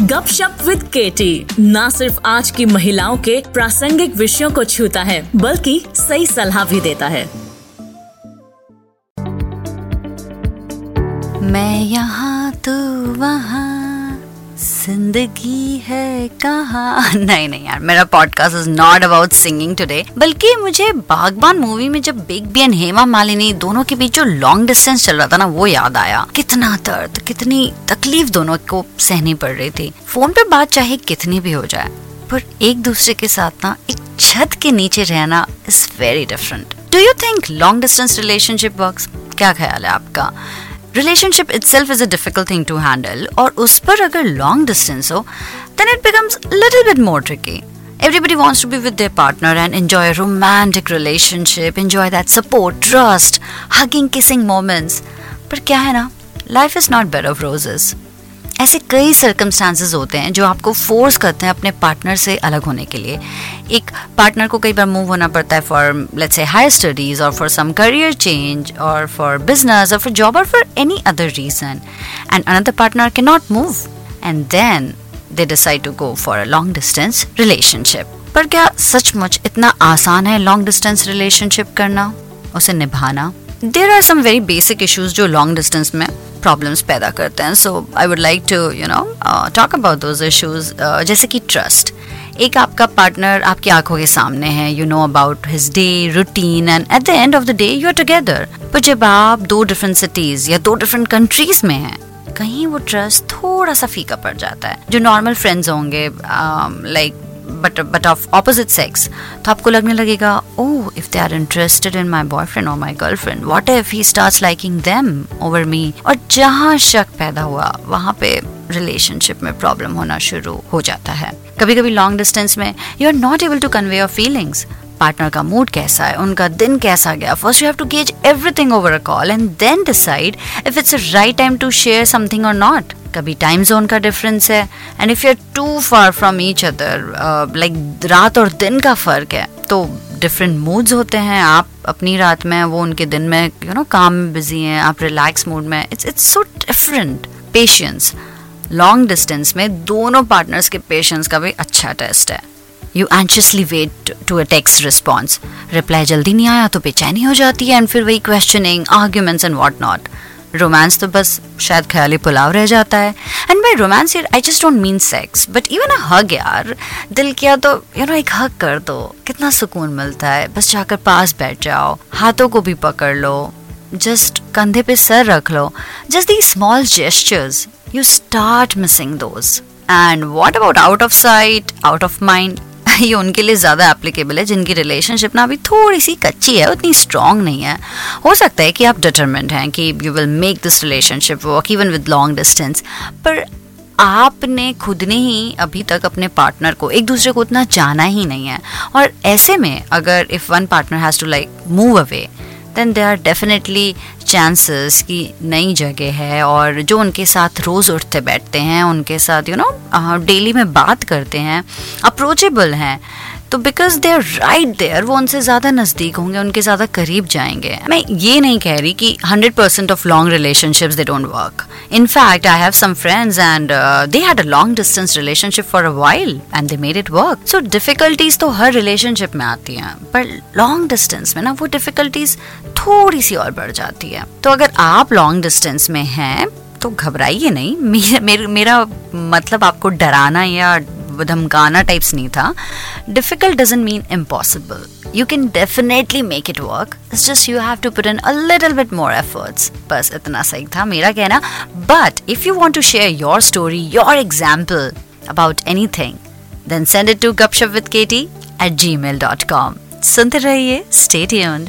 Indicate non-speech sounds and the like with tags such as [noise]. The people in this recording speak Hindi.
गपशप विद केटी न सिर्फ़ आज की महिलाओं के प्रासंगिक विषयों को छूता है, बल्कि सही सलाह भी देता है। मैं यहाँ तू वहाँ ज़िंदगी है कहाँ? [laughs] नहीं नहीं यार, मेरा podcast is not about singing today बल्कि मुझे बागबान मूवी में जब big B and Hema Malini दोनों के बीच जो लॉन्ग डिस्टेंस चल रहा था ना, वो याद आया। कितना दर्द, कितनी तकलीफ़ दोनों को सहनी पड़ रही थी। फ़ोन पे बात चाहे कितनी भी हो जाए, पर एक दूसरे के साथ ना, एक छत के नीचे रहना is very different do you think long distance relationship work क्या ख्याल है आपका? Relationship itself is a difficult thing to handle और उस पर अगर लॉन्ग डिस्टेंस हो then it becomes little bit more tricky wants to be with their partner and enjoy a romantic relationship, enjoy that support, trust, hugging, kissing moments. पर क्या है ना, life is not bed of roses. ऐसे कई सर्कमस्टांसेस होते हैं जो आपको फोर्स करते हैं अपने पार्टनर से अलग होने के लिए। एक पार्टनर को कई बार मूव होना पड़ता है for let's say higher studies और फॉर सम करियर चेंज और फॉर बिज़नेस और फॉर जॉब और for any other reason and another partner can not move and then they decide to go for a long distance relationship पर क्या सचमुच इतना आसान है लॉन्ग डिस्टेंस रिलेशनशिप करना, उसे निभाना? There are some very basic issues जो लॉन्ग डिस्टेंस में प्रॉब्लम्स पैदा करते हैं. So I would like to you know talk about those issues जैसे कि ट्रस्ट एक आपका पार्टनर आपकी आँखों के सामने है you know about his day routine and at the end of the day you are together पर जब आप दो डिफरेंट सिटीज़ या दो डिफरेंट कंट्रीज़ में हैं कहीं वो ट्रस्ट थोड़ा सा फीका पड़ जाता है. जो नॉर्मल फ्रेंड्स होंगे like um, but but of opposite sex तो आपको लगने लगेगा, ओह if they are interested in my boyfriend और my girlfriend what if he start liking them over me और जहाँ शक पैदा हुआ, वहाँ पे रिलेशनशिप में प्रॉब्लम होना शुरू हो जाता है। कभी कभी लॉन्ग डिस्टेंस में you are not able to convey your feelings partner का मूड कैसा है, उनका दिन कैसा गया। First you have to gauge everything over a call and then decide if it's right time to share something और नॉट कभी टाइम जोन का डिफरेंस है and if you are too far from each other like रात और दिन का फ़र्क है तो डिफरेंट मूड्स होते हैं। आप अपनी रात में, वो उनके दिन में यू नो काम में बिज़ी हैं, आप रिलैक्स मूड में। It's it's so different patience long distance में दोनों पार्टनर्स के पेशेंस का भी अच्छा टेस्ट है। You anxiously wait to a text response reply जल्दी नहीं आया तो बेचैनी हो जाती है एंड फिर वही questioning arguments and what not romance तो बस शायद ख्याली पुलाव रह जाता है and by romance I just don't mean sex but even a hug यार दिल किया तो यू नो एक हग कर दो कितना सुकून मिलता है बस जाकर पास बैठ जाओ हाथों को भी पकड़ लो जस्ट कंधे पे सर रख लो just the small gestures you start missing those and what about out of sight out of mind ये उनके लिए ज़्यादा एप्लीकेबल है, जिनकी रिलेशनशिप ना अभी थोड़ी सी कच्ची है, उतनी स्ट्रांग नहीं है। हो सकता है कि आप डिटर्मेंट हैं कि you will make this relationship work even with long distance पर आपने खुद ने ही अभी तक अपने पार्टनर को एक दूसरे को उतना जाना ही नहीं है। और ऐसे में अगर if one partner has to like move away then they are definitely chances कि नई जगह है और जो उनके साथ रोज़ उठते बैठते हैं, उनके साथ यू नो डेली में बात करते हैं अप्रोचेबल हैं। तो because they are right there वो उनसे ज़्यादा नज़दीक होंगे, उनके ज़्यादा करीब जाएँगे। मैं ये नहीं कह रही कि hundred percent of long relationships they don't work in fact I have some friends and they had a long distance relationship for a while and they made it work so difficulties तो हर रिलेशनशिप में आती हैं पर लॉन्ग डिस्टेंस में ना वो डिफिकल्टीज थोड़ी सी और बढ़ जाती है। तो अगर आप लॉन्ग डिस्टेंस में हैं तो घबराइए नहीं। मेरा मेरा मतलब आपको डराना या धमकाना टाइप्स नहीं था. Difficult doesn't mean impossible you can definitely make it work it's just you have to put in a little bit more efforts बस इतना सही था मेरा कहना. But if you want to share your story your example about anything then send it to Gupshup with KT at Gmail dot com सुनते रहिए स्टे ट्यून्ड